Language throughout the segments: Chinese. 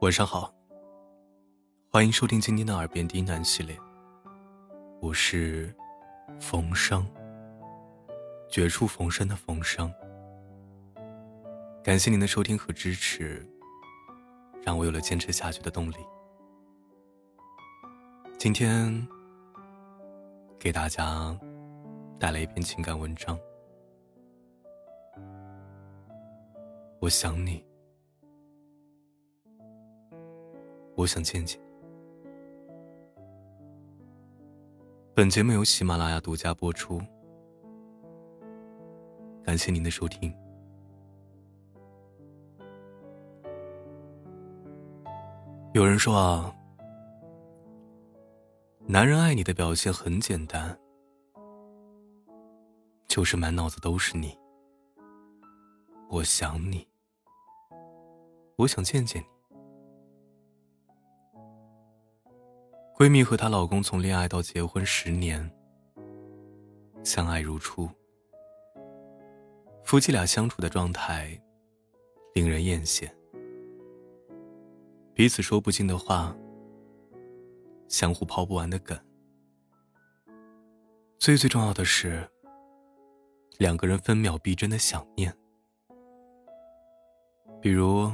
晚上好，欢迎收听今天的耳边低喃系列。我是冯生，绝处逢生的冯生。感谢您的收听和支持，让我有了坚持下去的动力。今天给大家带来一篇情感文章。我想你，我想见见你。本节目由喜马拉雅独家播出，感谢您的收听。有人说啊，男人爱你的表现很简单，就是满脑子都是你。我想你，我想见见你。闺蜜和她老公从恋爱到结婚十年，相爱如初。夫妻俩相处的状态令人艳羡，彼此说不尽的话，相互抛不完的梗。最最重要的是，两个人分秒必争的想念。比如，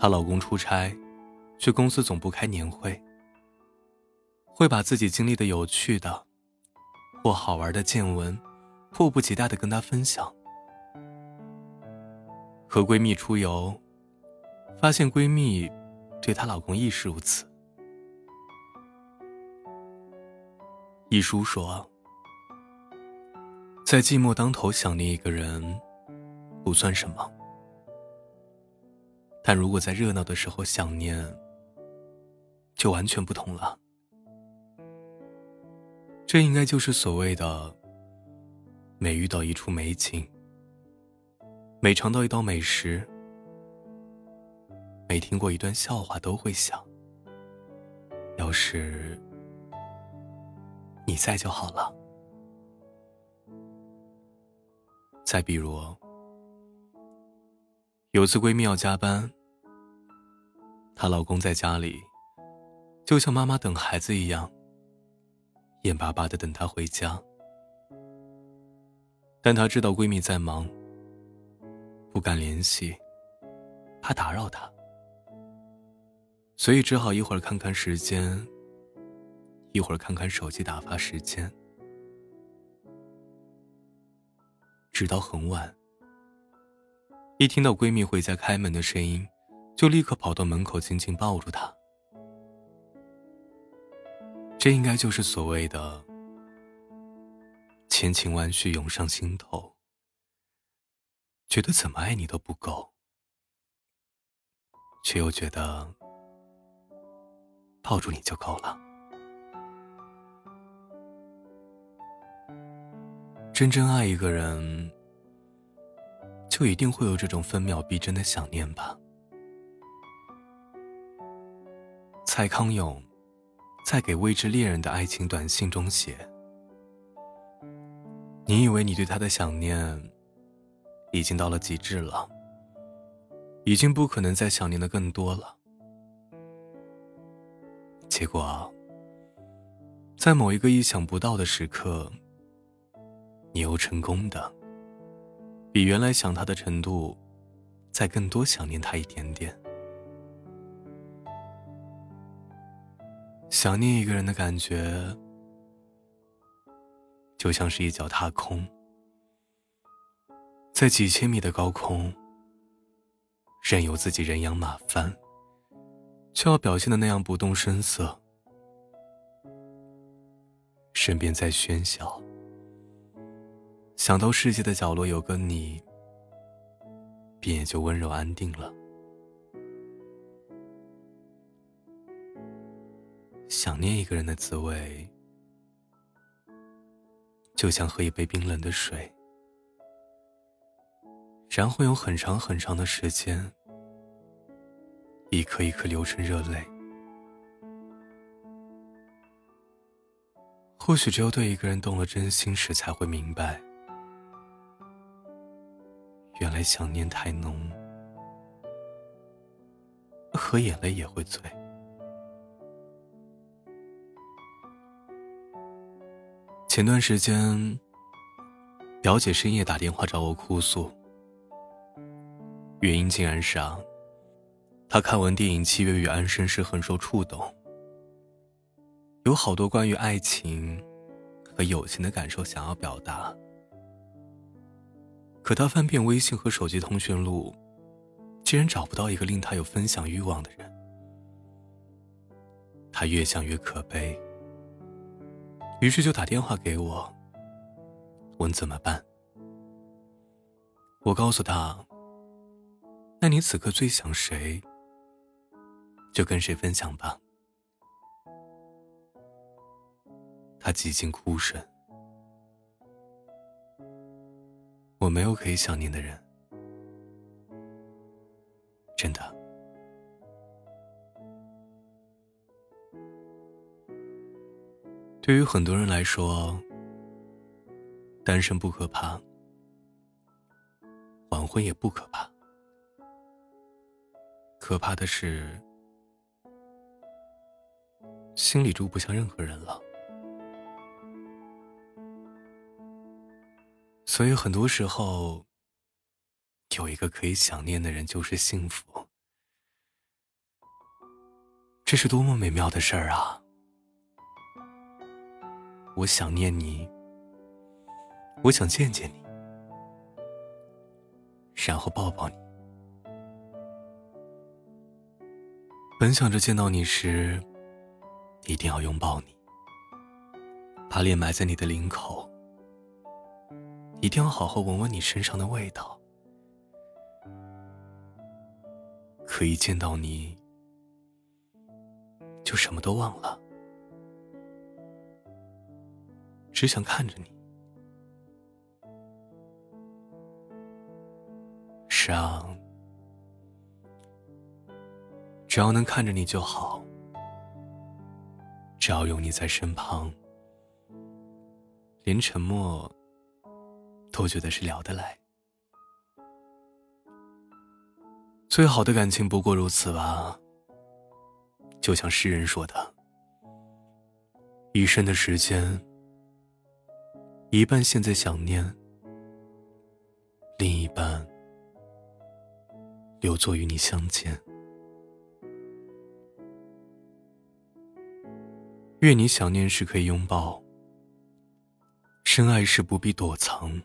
她老公出差，去公司总部开年会。会把自己经历的有趣的或好玩的见闻，迫不及待的跟她分享。和闺蜜出游，发现闺蜜对她老公亦是如此。一书说，在寂寞当头想念一个人，不算什么。但如果在热闹的时候想念，就完全不同了。这应该就是所谓的：每遇到一处美景，每尝到一道美食，每听过一段笑话，都会想，要是你在就好了。再比如，有次闺蜜要加班。她老公在家里，就像妈妈等孩子一样，眼巴巴的等她回家。但她知道闺蜜在忙，不敢联系，怕打扰她，所以只好一会儿看看时间，一会儿看看手机打发时间，直到很晚。一听到闺蜜回家开门的声音。就立刻跑到门口，紧紧抱住她。这应该就是所谓的千情万绪涌上心头，觉得怎么爱你都不够，却又觉得抱住你就够了。真正爱一个人，就一定会有这种分秒必争的想念吧。蔡康永在给未知恋人的爱情短信中写：“你以为你对他的想念已经到了极致了，已经不可能再想念的更多了。结果，在某一个意想不到的时刻，你又成功的比原来想他的程度再更多想念他一点点。”想念一个人的感觉，就像是一脚踏空，在几千米的高空，任由自己人仰马翻，却要表现的那样不动声色。身边在喧嚣，想到世界的角落有个你，便也就温柔安定了。想念一个人的滋味，就像喝一杯冰冷的水，然后用很长很长的时间，一颗一颗流成热泪。或许只有对一个人动了真心时，才会明白，原来想念太浓，喝眼泪也会醉。前段时间，表姐深夜打电话找我哭诉，原因竟然是啊，她看完电影《七月与安生》时很受触动，有好多关于爱情和友情的感受想要表达，可她翻遍微信和手机通讯录。竟然找不到一个令他有分享欲望的人，他越想越可悲，于是就打电话给我，问怎么办。我告诉他：“那你此刻最想谁，就跟谁分享吧。”他几近哭声，我没有可以想念的人。真的，对于很多人来说，单身不可怕，晚婚也不可怕，可怕的是心里住不下任何人了。所以很多时候。有一个可以想念的人就是幸福，这是多么美妙的事儿啊！我想念你，我想见见你，然后抱抱你。本想着见到你时，一定要拥抱你，把脸埋在你的领口，一定要好好闻闻你身上的味道。可以见到你，就什么都忘了，只想看着你。是啊，只要能看着你就好，只要有你在身旁，连沉默都觉得是聊得来。最好的感情不过如此吧。就像诗人说的：“一生的时间，一半现在想念，另一半留作与你相见。愿你想念时可以拥抱，深爱时不必躲藏。”